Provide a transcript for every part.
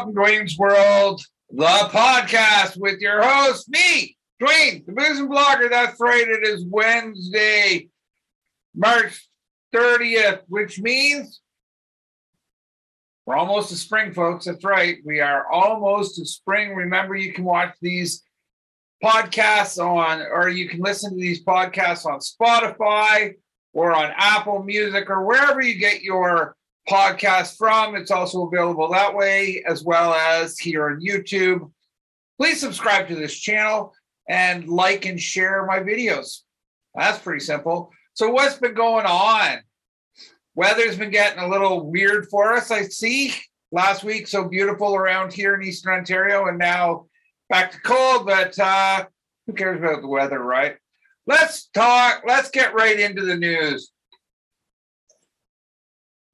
welcome to Dwayne's World, the podcast with your host, me, Dwayne, the booze and blogger. That's right, it is Wednesday, March 30th, which means we're almost to spring, folks. That's right. We are almost to spring. Remember, you can watch these podcasts on, or you can listen to these podcasts on Spotify or on Apple Music or wherever you get your podcast from. It's also available that way, as well as here on YouTube. Please subscribe to this channel and like and share my videos. That's pretty simple. So, what's been going on? Weather's been getting a little weird for us. I see last week so beautiful around here in Eastern Ontario, and now back to cold, but uh, who cares about the weather, right? Let's talk, let's get right into the news.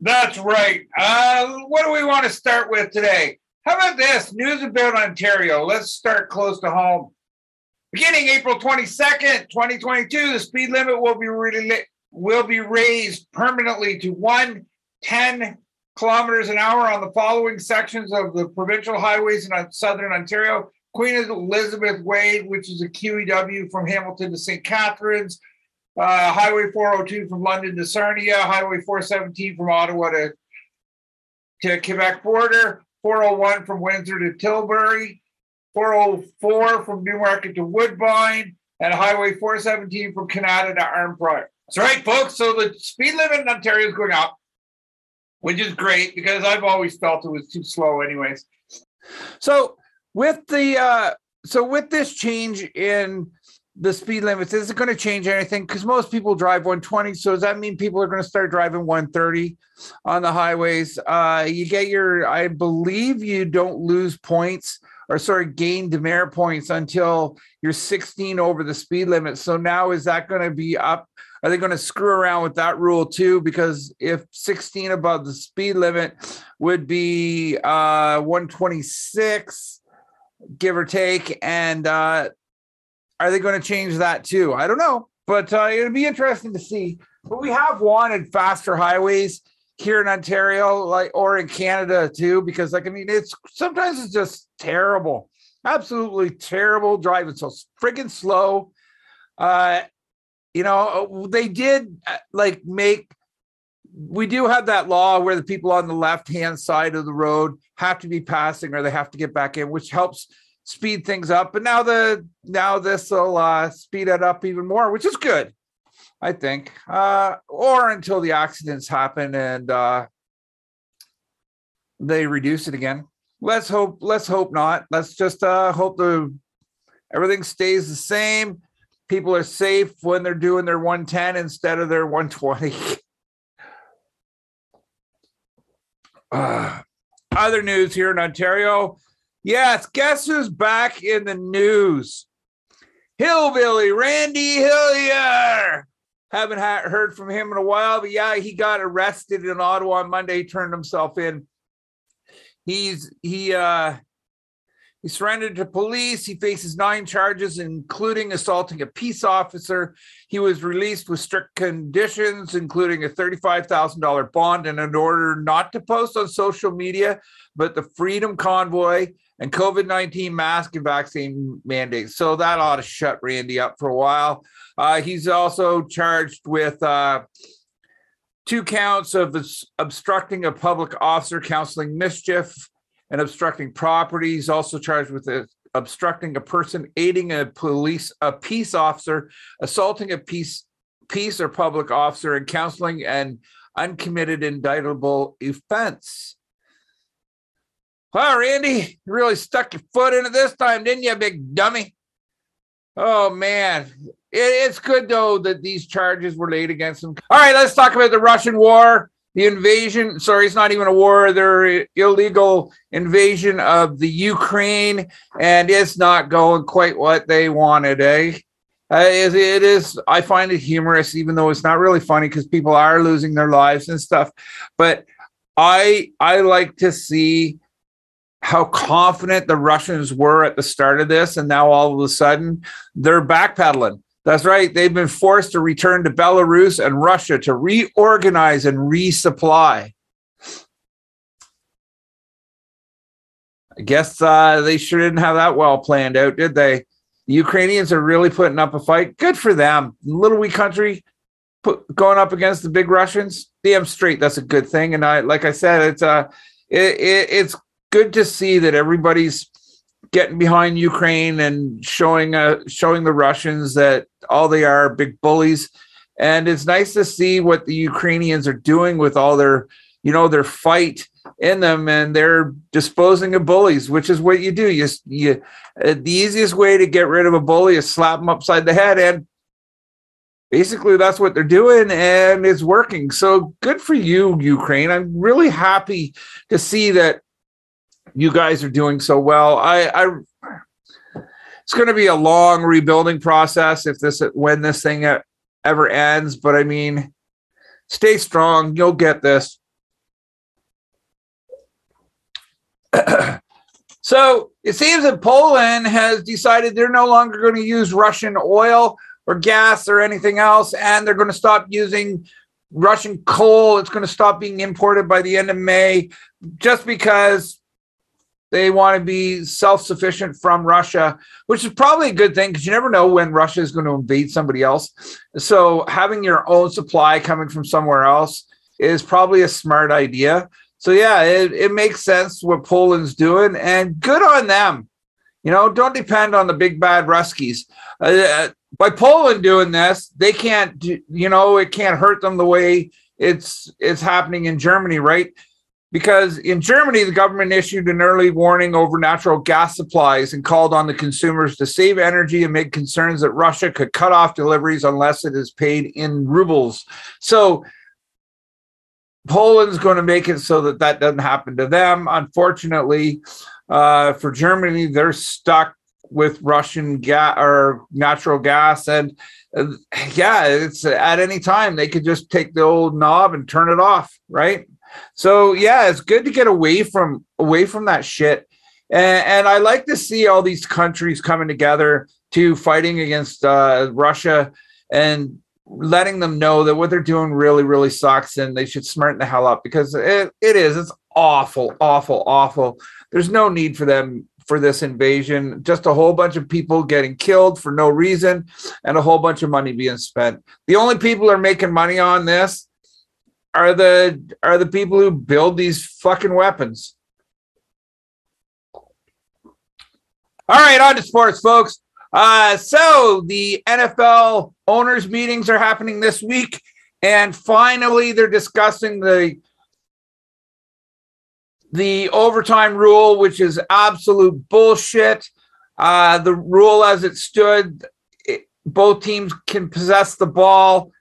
That's right. Uh, what do we want to start with today? How about this? News about Ontario. Let's start close to home. Beginning April 22nd, 2022, the speed limit will be really will be raised permanently to 110 kilometers an hour on the following sections of the provincial highways in southern Ontario. Queen Elizabeth Way, which is a QEW from Hamilton to St. Catharines, uh, Highway 402 from London to Sarnia, Highway 417 from Ottawa to, to Quebec border, 401 from Windsor to Tilbury, 404 from Newmarket to Woodbine, and Highway 417 from Kanata to Arnprior. That's right, folks. So the speed limit in Ontario is going up, which is great because I've always felt it was too slow, anyways. So with the uh so with this change in the speed limits is it going to change anything? Because most people drive 120 so does that mean people are going to start driving 130 on the highways? Uh you get your i believe you don't lose points or sorry gain demerit points until you're 16 over the speed limit. So now is that going to be up? Are they going to screw around with that rule too? Because if 16 above the speed limit would be uh 126 give or take and uh are they going to change that too? I don't know, but uh, it'll be interesting to see. But we have wanted faster highways here in Ontario, like or in Canada too, because like I mean, it's sometimes it's just terrible, absolutely terrible driving so freaking slow. Uh, you know, they did uh, like make. We do have that law where the people on the left hand side of the road have to be passing or they have to get back in, which helps speed things up. But now the now this will uh, speed it up even more, which is good, I think. Uh, or until the accidents happen and uh, they reduce it again. Let's hope. Let's hope not. Let's just uh, hope the everything stays the same. People are safe when they're doing their 110 instead of their 120. Uh, other news here in Ontario Yes, guess who's back in the news? Hillbilly Randy Hillier. Haven't ha- heard from him in a while, but yeah, he got arrested in Ottawa on Monday. Turned himself in. He's he uh he surrendered to police. He faces nine charges, including assaulting a peace officer. He was released with strict conditions, including a $35,000 bond and an order not to post on social media, but the Freedom Convoy and COVID 19 mask and vaccine mandates. So that ought to shut Randy up for a while. Uh, he's also charged with uh, two counts of obstructing a public officer, counseling mischief, and obstructing property. He's also charged with uh, obstructing a person, aiding a police, a peace officer, assaulting a peace, peace or public officer, and counseling an uncommitted indictable offense. Well, Randy, you really stuck your foot in it this time, didn't you, big dummy? Oh man, it, it's good though that these charges were laid against him. All right, let's talk about the Russian war, the invasion. Sorry, it's not even a war. Their illegal invasion of the Ukraine, and it's not going quite what they wanted, eh? Uh, it, it is. I find it humorous, even though it's not really funny because people are losing their lives and stuff. But I I like to see how confident the Russians were at the start of this, and now all of a sudden they're backpedaling. That's right. They've been forced to return to Belarus and Russia to reorganize and resupply. I guess uh, they sure didn't have that well planned out, did they? The Ukrainians are really putting up a fight. Good for them. Little wee country put, going up against the big Russians. Damn straight, that's a good thing. And I, like I said, it's uh, it, it, it's good to see that everybody's getting behind Ukraine and showing uh, showing the Russians that all they are big bullies. And it's nice to see what the Ukrainians are doing with all their, you know, their fight in them, and they're disposing of bullies, which is what you do. You, you uh, the easiest way to get rid of a bully is slap them upside the head, and basically that's what they're doing, and it's working. So good for you, Ukraine. I'm really happy to see that you guys are doing so well. I, I it's going to be a long rebuilding process if this when this thing ever ends. But I mean, stay strong. You'll get this. so it seems that Poland has decided they're no longer going to use Russian oil or gas or anything else, and they're going to stop using Russian coal. It's going to stop being imported by the end of May just because they want to be self sufficient from Russia, which is probably a good thing because you never know when Russia is going to invade somebody else. So having your own supply coming from somewhere else is probably a smart idea. So yeah, it, it makes sense what Poland's doing, and good on them. You know, don't depend on the big bad Ruskies. Uh, uh by Poland doing this, they can't. You know, it can't hurt them the way it's it's happening in Germany, right? Because in Germany, the government issued an early warning over natural gas supplies and called on the consumers to save energy amid concerns that Russia could cut off deliveries unless it is paid in rubles. So Poland's going to make it so that that doesn't happen to them. Unfortunately, uh, for Germany, they're stuck with Russian gas or natural gas, and uh, yeah, it's at any time they could just take the old knob and turn it off, right? So yeah, it's good to get away from away from that shit. And, and I like to see all these countries coming together to fighting against uh, Russia and letting them know that what they're doing really, really sucks and they should smarten the hell up because it, it is. It's awful, awful, awful. There's no need for them for this invasion. Just a whole bunch of people getting killed for no reason and a whole bunch of money being spent. The only people are making money on this are the are the people who build these fucking weapons. All right, on to sports, folks. Uh, so the NFL owners meetings are happening this week, and finally they're discussing the the overtime rule, which is absolute bullshit. Uh, the rule as it stood, it, both teams can possess the ball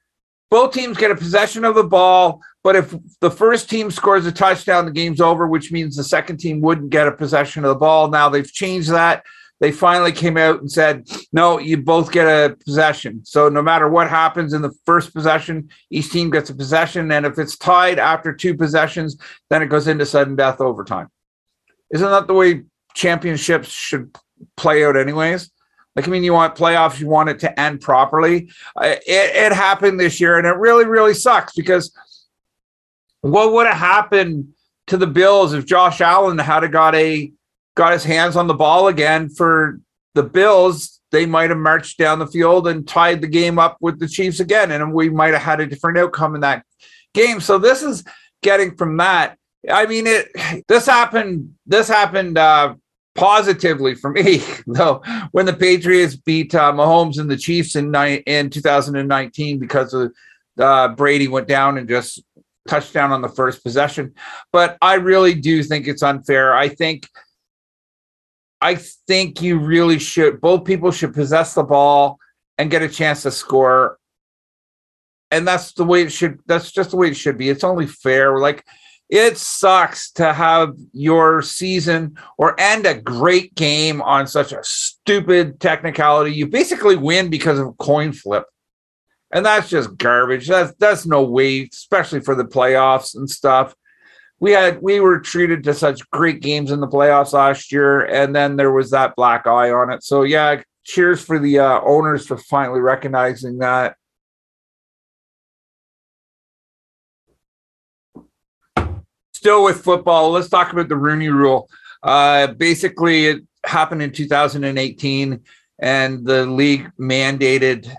both teams get a possession of the ball, but if the first team scores a touchdown, the game's over, which means the second team wouldn't get a possession of the ball. Now they've changed that. They finally came out and said, no, you both get a possession. So no matter what happens in the first possession, each team gets a possession. And if it's tied after two possessions, then it goes into sudden death overtime. Isn't that the way championships should play out, anyways? Like, I mean, you want playoffs, you want it to end properly. It, it happened this year, and it really, really sucks because what would have happened to the Bills if Josh Allen had got a got his hands on the ball again for the Bills? They might have marched down the field and tied the game up with the Chiefs again, and we might have had a different outcome in that game. So this is getting from that. I mean, it. This happened. This happened uh, positively for me, though, when the Patriots beat uh, Mahomes and the Chiefs in ni- in 2019 because of uh, Brady went down and just touchdown on the first possession. But I really do think it's unfair. I think I think you really should both people should possess the ball and get a chance to score. And that's the way it should that's just the way it should be. It's only fair. Like it sucks to have your season or end a great game on such a stupid technicality. You basically win because of a coin flip. And that's just garbage. That's that's no way, especially for the playoffs and stuff. We had we were treated to such great games in the playoffs last year, and then there was that black eye on it. So yeah, cheers for the uh, owners for finally recognizing that. Still with football, let's talk about the Rooney Rule. Uh, basically, it happened in 2018, and the league mandated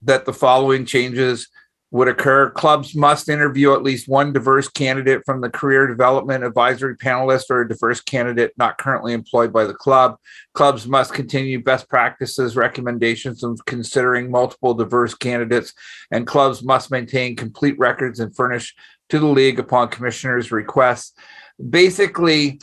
that the following changes would occur. Clubs must interview at least one diverse candidate from the career development advisory panelist or a diverse candidate not currently employed by the club. Clubs must continue best practices, recommendations of considering multiple diverse candidates, and clubs must maintain complete records and furnish to the league upon commissioners' request. Basically,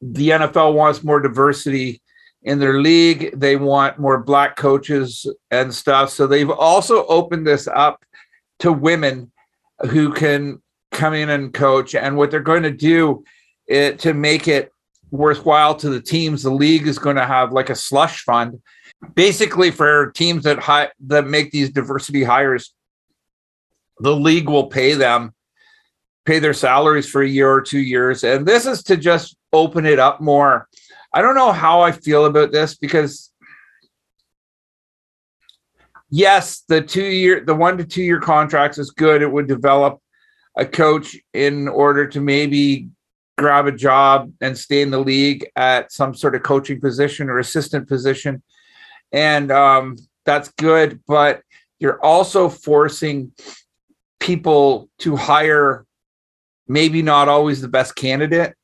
the NFL wants more diversity in their league. They want more black coaches and stuff. So they've also opened this up to women who can come in and coach. And what they're going to do it, to make it worthwhile to the teams, the league is going to have like a slush fund, basically for teams that hi- that make these diversity hires. The league will pay them, pay their salaries for a year or two years, and this is to just open it up more I don't know how I feel about this because yes, the two year, the one to two year contracts is good. It would develop a coach in order to maybe grab a job and stay in the league at some sort of coaching position or assistant position. And um, that's good. But you're also forcing people to hire maybe not always the best candidate.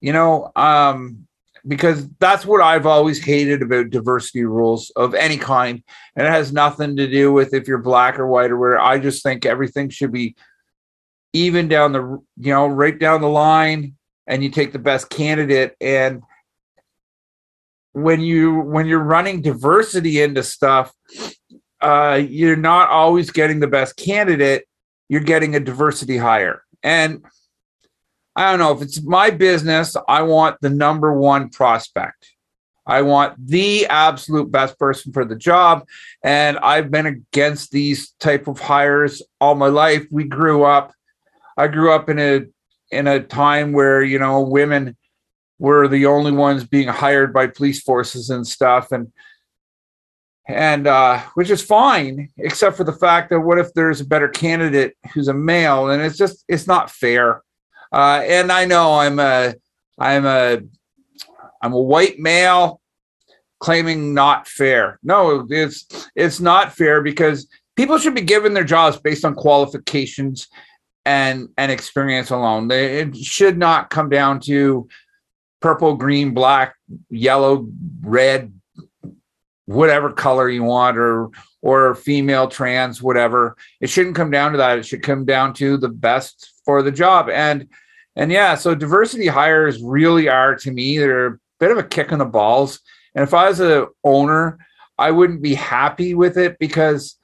You know, um, because that's what I've always hated about diversity rules of any kind. And it has nothing to do with if you're black or white or where I just think everything should be even down the, you know, right down the line and you take the best candidate. And when you, when you're running diversity into stuff, uh, you're not always getting the best candidate. You're getting a diversity hire. And I don't know if it's my business, I want the number one prospect. I want the absolute best person for the job. And I've been against these type of hires all my life. We grew up, I grew up in a in a time where, you know, women were the only ones being hired by police forces and stuff. And and uh, which is fine, except for the fact that what if there's a better candidate who's a male? And it's just it's not fair. Uh, and I know I'm a I'm a I'm a white male claiming not fair. No, it's it's not fair because people should be given their jobs based on qualifications and and experience alone. They, it should not come down to purple, green, black, yellow, red, whatever color you want, or or female, trans, whatever. It shouldn't come down to that. It should come down to the best for the job. And and yeah, so diversity hires really are to me, they're a bit of a kick in the balls. And if I was a owner, I wouldn't be happy with it because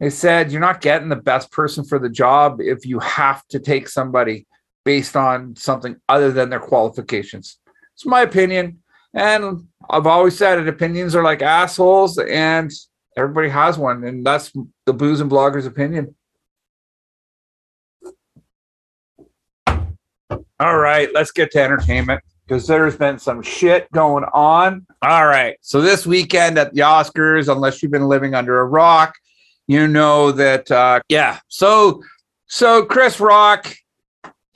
they said you're not getting the best person for the job if you have to take somebody based on something other than their qualifications. It's my opinion. And I've always said it opinions are like assholes, and everybody has one. And that's the booze and bloggers opinion. All right, let's get to entertainment because there's been some shit going on. All right. So this weekend at the Oscars, unless you've been living under a rock, you know that uh yeah. So so Chris Rock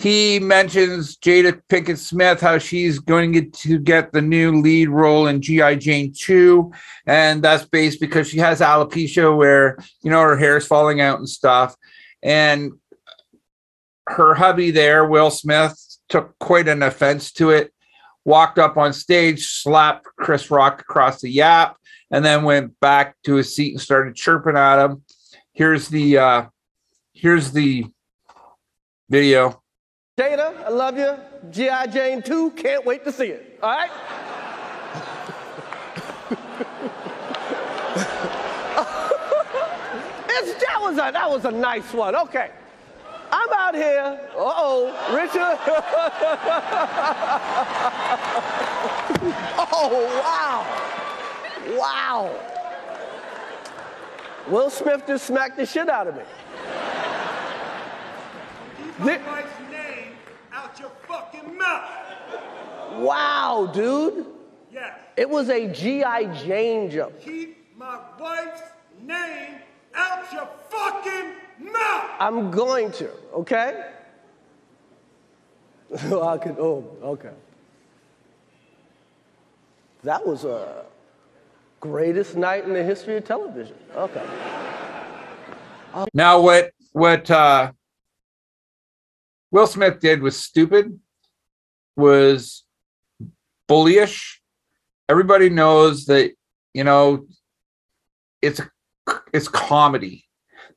he mentions Jada Pinkett Smith, how she's going to get, the new lead role in G.I. Jane 2. And that's based because she has alopecia where, you know, her hair is falling out and stuff. And her hubby there, Will Smith, took quite an offense to it, walked up on stage, slapped Chris Rock across the yap, and then went back to his seat and started chirping at him. Here's the uh here's the video. Jada, I love you. G.I. Jane 2, can't wait to see it. All right? that was a that was a nice one. Okay. I'm out here. Uh-oh, Richard. oh, wow. Wow. Will Smith just smacked the shit out of me. Keep my wife's name out your fucking mouth. Wow, dude. Yes. It was a G.I. Jane joke. Keep my wife's name out your fucking mouth. I'm going to, okay? So I could, oh, okay. That was a greatest night in the history of television. Okay. Now, what what uh, Will Smith did was stupid, was bullyish. Everybody knows that you know it's it's comedy.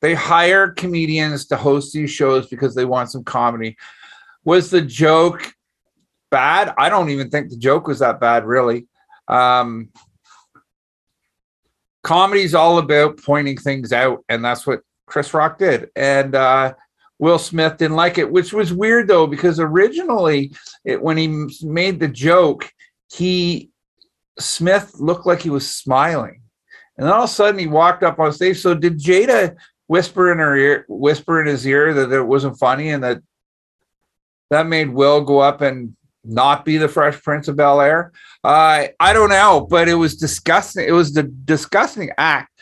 They hire comedians to host these shows because they want some comedy. Was the joke bad? I don't even think the joke was that bad, really. Um, comedy's all about pointing things out, and that's what Chris Rock did. And uh, Will Smith didn't like it, which was weird though, because originally, it, when he made the joke, he Smith looked like he was smiling, and then all of a sudden he walked up on stage. So did Jada whisper in her ear, whisper in his ear that it wasn't funny, and that that made Will go up and not be the Fresh Prince of Bel Air? Uh, I don't know, but it was disgusting. It was the disgusting act.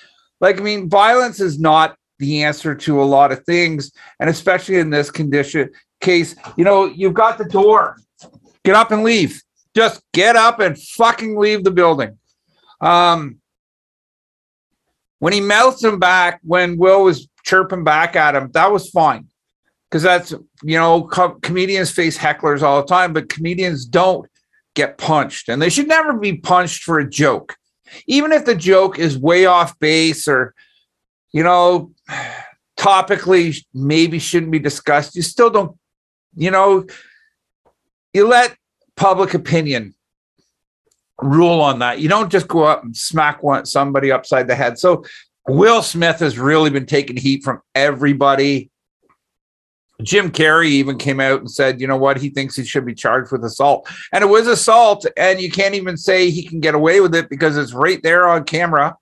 Like, I mean, violence is not the answer to a lot of things, and especially in this condition case, you know, you've got the door. Get up and leave. Just get up and fucking leave the building. Um, when he melts him back, when Will was chirping back at him, that was fine. Because that's, you know, co- comedians face hecklers all the time, but comedians don't get punched. And they should never be punched for a joke. Even if the joke is way off base or, you know, topically maybe shouldn't be discussed, you still don't, you know, you let public opinion rule on that. You don't just go up and smack one somebody upside the head. So Will Smith has really been taking heat from everybody. Jim Carrey even came out and said, you know what, he thinks he should be charged with assault. And it was assault, and you can't even say he can get away with it because it's right there on camera,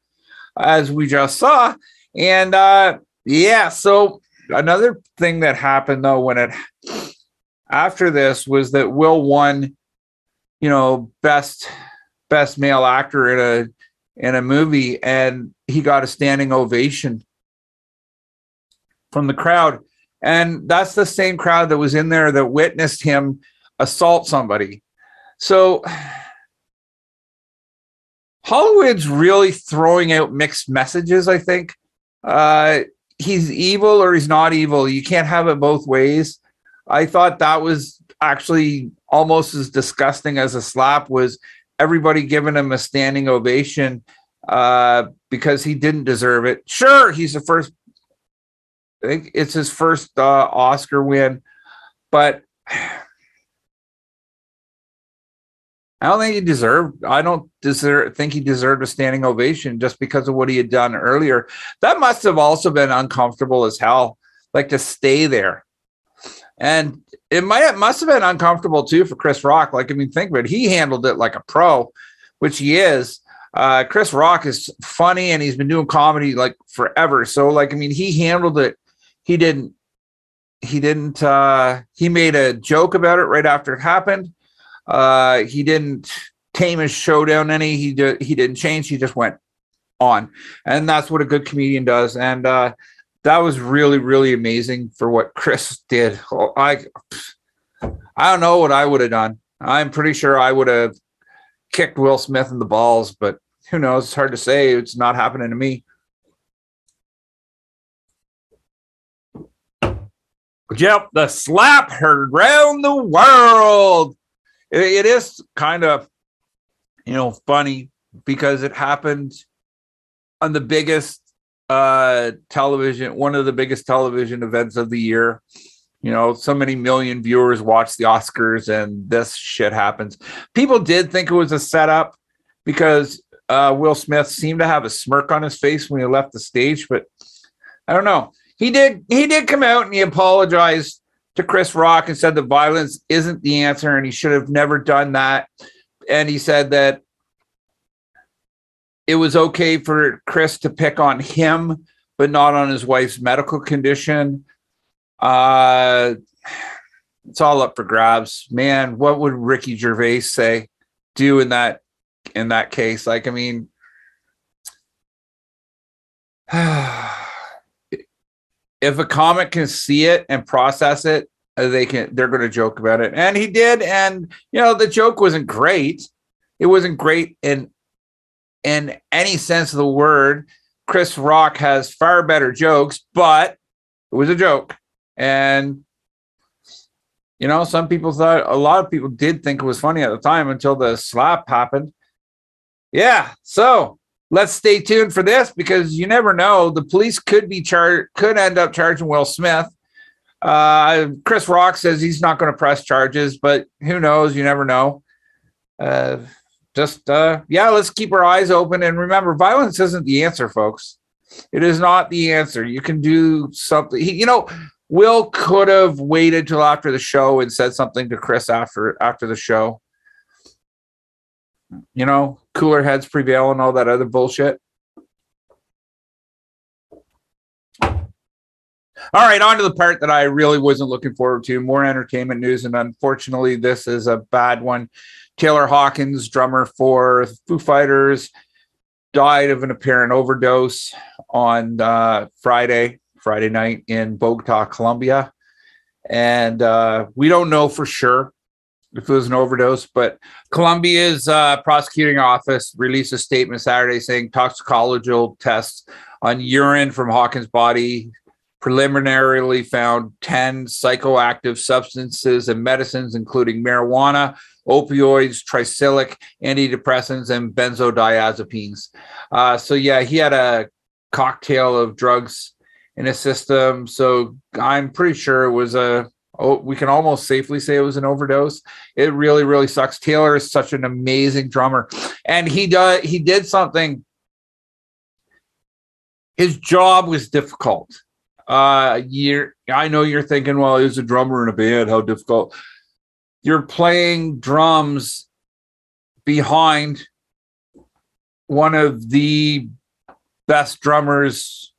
as we just saw. And uh yeah, so another thing that happened though when it after this was that Will won, you know, best best male actor in a in a movie, and he got a standing ovation from the crowd. And that's the same crowd that was in there that witnessed him assault somebody. So Hollywood's really throwing out mixed messages, I think. Uh, he's evil or he's not evil. You can't have it both ways. I thought that was actually almost as disgusting as a slap was everybody giving him a standing ovation uh, because he didn't deserve it. Sure, he's the first. I think it's his first uh, Oscar win, but I don't think he deserved. I don't deserve. Think he deserved a standing ovation just because of what he had done earlier. That must have also been uncomfortable as hell, like to stay there. And it might it must have been uncomfortable too for Chris Rock. Like I mean, think of it. He handled it like a pro, which he is. Uh, Chris Rock is funny and he's been doing comedy like forever. So like I mean, he handled it. He didn't. He didn't. uh He made a joke about it right after it happened uh, he didn't tame his showdown any. He did. He didn't change. He just went on, and that's what a good comedian does. And uh, that was really, really amazing for what Chris did. Oh, I, I don't know what I would have done. I'm pretty sure I would have kicked Will Smith in the balls, but who knows? It's hard to say. It's not happening to me. Yep, the slap heard round the world it, it is kind of you know funny because it happened on the biggest uh television one of the biggest television events of the year. You know so many million viewers watch the oscars and this shit happens. People did think it was a setup because uh will smith seemed to have a smirk on his face when he left the stage but i don't know. He did he did come out and he apologized to Chris Rock and said that violence isn't the answer and he should have never done that. And he said that it was okay for Chris to pick on him, but not on his wife's medical condition. Uh, it's all up for grabs, man. What would Ricky Gervais say, do in that in that case? Like, I mean, if a comic can see it and process it uh, they can they're going to joke about it, and he did. And you know, the joke wasn't great. It wasn't great in in any sense of the word. Chris Rock has far better jokes, but it was a joke, and you know, some people thought a lot of people did think it was funny at the time until the slap happened. Yeah, so let's stay tuned for this because you never know. The police could be charged, could end up charging Will Smith. Uh, Chris Rock says he's not going to press charges, but who knows? You never know. Uh, just uh, yeah, let's keep our eyes open and remember, violence isn't the answer, folks. It is not the answer. You can do something. He, you know, Will could have waited till after the show and said something to Chris after after the show. You know, cooler heads prevail and all that other bullshit. All right, on to the part that I really wasn't looking forward to. More entertainment news, and unfortunately, this is a bad one. Taylor Hawkins, drummer for Foo Fighters, died of an apparent overdose on uh, Friday, Friday night in Bogota, Colombia. And uh, we don't know for sure if it was an overdose, but Colombia's uh, prosecuting office released a statement Saturday saying toxicological tests on urine from Hawkins' body preliminarily found 10 psychoactive substances and medicines, including marijuana, opioids, tricyclic, antidepressants, and benzodiazepines. Uh, so, yeah, he had a cocktail of drugs in his system. So, I'm pretty sure it was a oh, we can almost safely say it was an overdose. It really, really sucks. Taylor is such an amazing drummer, and he does he did something. His job was difficult. Uh, you're I know you're thinking, well, he was a drummer in a band. How difficult? You're playing drums behind one of the best drummers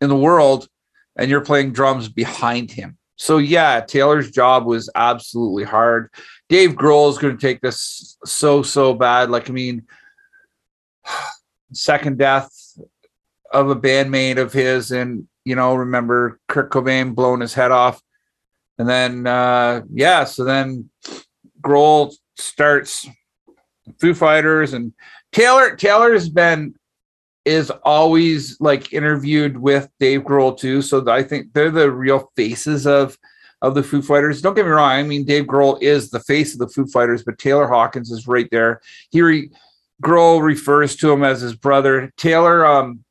in the world, and you're playing drums behind him so yeah, Taylor's job was absolutely hard. Dave Grohl is going to take this so so bad. Like I mean, second death of a bandmate of his, and you know, remember Kurt Cobain blowing his head off, and then uh, yeah, so then Grohl starts Foo Fighters, and Taylor Taylor's been is always like interviewed with Dave Grohl too. So I think they're the real faces of of the Foo Fighters. Don't get me wrong. I mean, Dave Grohl is the face of the Foo Fighters, but Taylor Hawkins is right there. He re- Grohl refers to him as his brother. Taylor, um,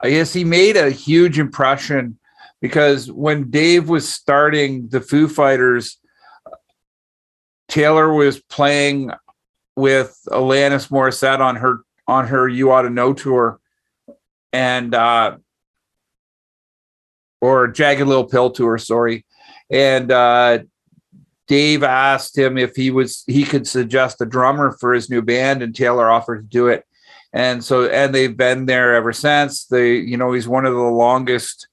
I guess he made a huge impression because when Dave was starting the Foo Fighters, Taylor was playing with Alanis Morissette on her on her You Ought to Know tour, and uh, or Jagged Little Pill tour, sorry, and uh, Dave asked him if he was he could suggest a drummer for his new band, and Taylor offered to do it, and so and they've been there ever since. They, you know, he's one of the longest.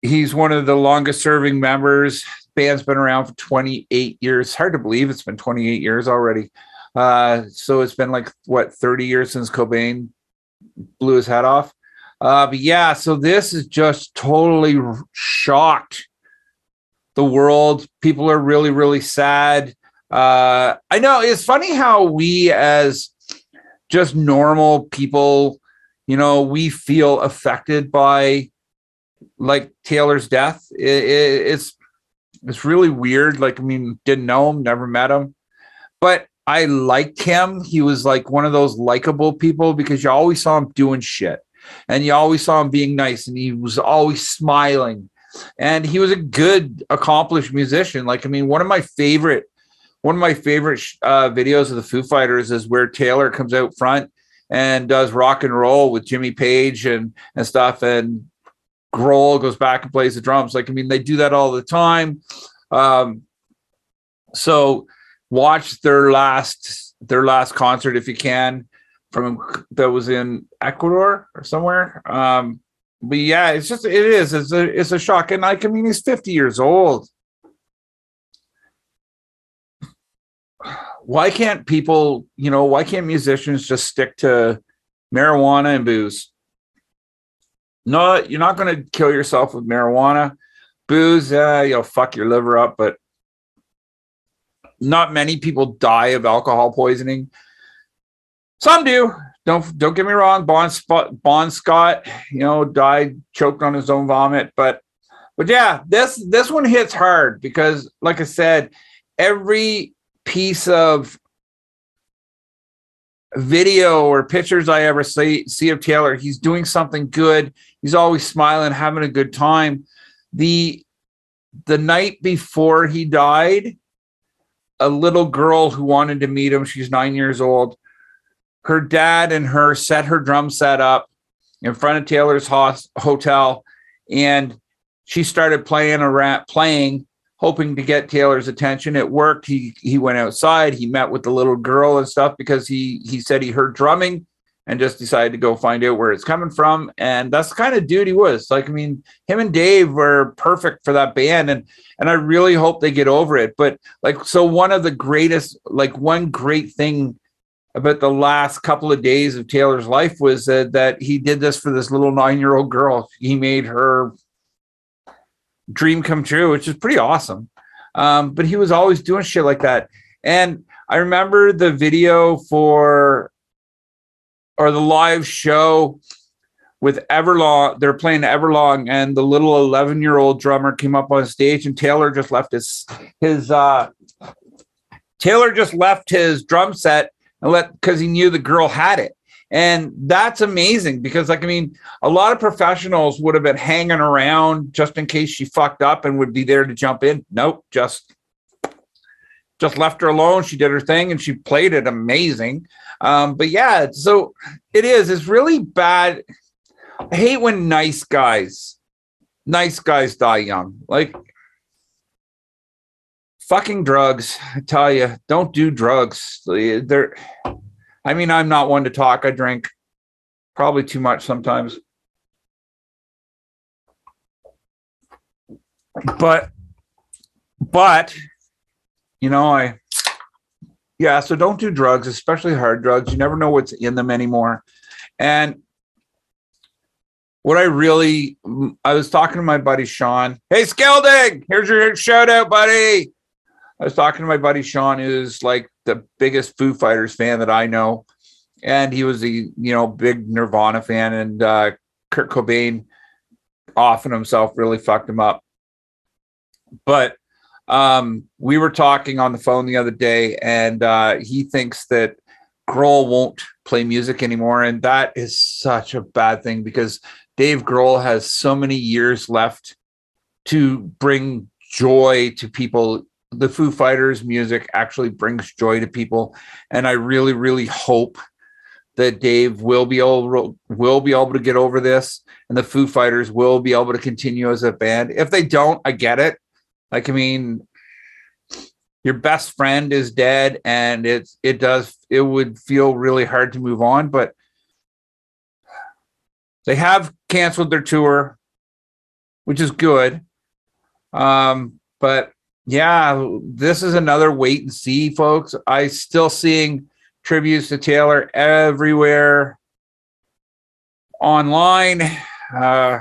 He's one of the longest serving members band's been around for 28 years. Hard to believe it's been 28 years already. Uh, so it's been like what 30 years since Cobain blew his head off. Uh, but yeah, so this is just totally shocked the world. People are really, really sad. Uh, I know it's funny how we, as just normal people, you know, we feel affected by like Taylor's death. It, it, it's it's really weird. Like, I mean, didn't know him, never met him, but I liked him. He was like one of those likable people because you always saw him doing shit and you always saw him being nice and he was always smiling. And he was a good, accomplished musician. Like, I mean, one of my favorite, one of my favorite uh, videos of the Foo Fighters is where Taylor comes out front and does rock and roll with Jimmy Page and and stuff. And Grohl goes back and plays the drums. Like, I mean, they do that all the time. Um, so watch their last their last concert if you can from that was in Ecuador or somewhere. Um, but yeah, it's just it is it's a it's a shock. And like I mean, he's 50 years old. Why can't people, you know, why can't musicians just stick to marijuana and booze? No, you're not going to kill yourself with marijuana. Booze, uh, you'll fuck your liver up, but not many people die of alcohol poisoning. Some do. Don't don't get me wrong. Bond Spot, Bon Scott, you know, died choked on his own vomit. But but yeah, this this one hits hard because, like I said, every piece of video or pictures I ever see see of Taylor, he's doing something good. He's always smiling, having a good time. The the night before he died, a little girl who wanted to meet him, she's nine years old. Her dad and her set her drum set up in front of Taylor's hotel, and she started playing around, playing hoping to get Taylor's attention. It worked. He he went outside. He met with the little girl and stuff because he he said he heard drumming and just decided to go find out where it's coming from. And that's the kind of dude he was. Like, I mean, him and Dave were perfect for that band. And and I really hope they get over it. But like, so one of the greatest, like one great thing about the last couple of days of Taylor's life was uh, that he did this for this little nine-year-old girl. He made her dream come true, which is pretty awesome. Um, but he was always doing shit like that. And I remember the video for or the live show with Everlong. They're playing Everlong, and the little 11 year old drummer came up on stage, and Taylor just left his his uh Taylor just left his drum set and let because he knew the girl had it. And that's amazing because, like, I mean, a lot of professionals would have been hanging around just in case she fucked up and would be there to jump in. Nope, just just left her alone. She did her thing and she played it amazing. Um, but yeah, so it is. It's really bad. I hate when nice guys, nice guys die young. Like fucking drugs. I tell you, don't do drugs. They're I mean, I'm not one to talk. I drink probably too much sometimes. But, but, you know, I, yeah, so don't do drugs, especially hard drugs. You never know what's in them anymore. And what I really, I was talking to my buddy Sean. Hey, Skelding, here's your shout out, buddy. I was talking to my buddy Sean, who's like the biggest Foo Fighters fan that I know, and he was a you know big Nirvana fan, and uh, Kurt Cobain often himself really fucked him up. But um, we were talking on the phone the other day, and uh, he thinks that Grohl won't play music anymore, and that is such a bad thing because Dave Grohl has so many years left to bring joy to people the Foo Fighters music actually brings joy to people, and I really, really hope that Dave will be able will be able to get over this, and the Foo Fighters will be able to continue as a band. If they don't, I get it. Like, I mean, your best friend is dead, and it's it does it would feel really hard to move on, but they have canceled their tour, which is good. Um, but yeah, this is another wait and see, folks. I still seeing tributes to Taylor everywhere online. Uh,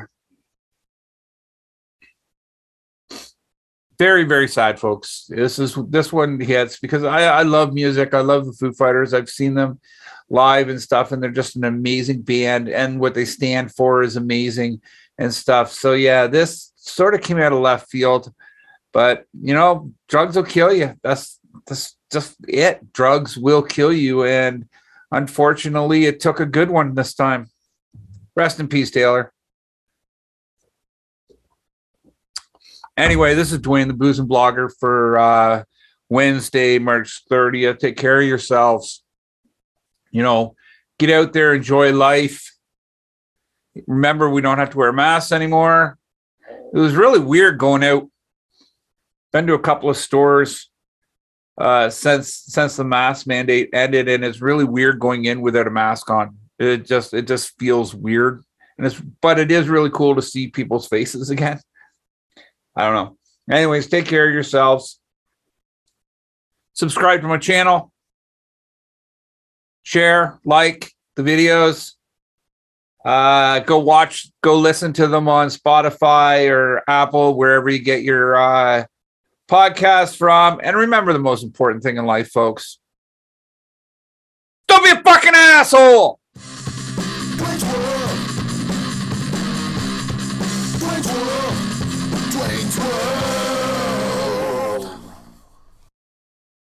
very very sad folks. This is this one hits because I, I love music. I love the foo fighters. I've seen them live and stuff and they're just an amazing band and what they stand for is amazing and stuff. So yeah this sort of came out of left field but you know, drugs will kill you. That's that's just it. Drugs will kill you, and unfortunately, it took a good one this time. Rest in peace, Taylor. Anyway, this is Dwayne, the booze and blogger for uh, Wednesday, March 30th. Take care of yourselves. You know, get out there, enjoy life. Remember, we don't have to wear masks anymore. It was really weird going out been to a couple of stores uh, since since the mask mandate ended, and it's really weird going in without a mask on. It just it just feels weird, and it's but it is really cool to see people's faces again. I don't know. Anyways, take care of yourselves. Subscribe to my channel. Share, like the videos. Uh, go watch, go listen to them on Spotify or Apple, wherever you get your uh, podcast from. And remember the most important thing in life, folks. Don't be a fucking asshole.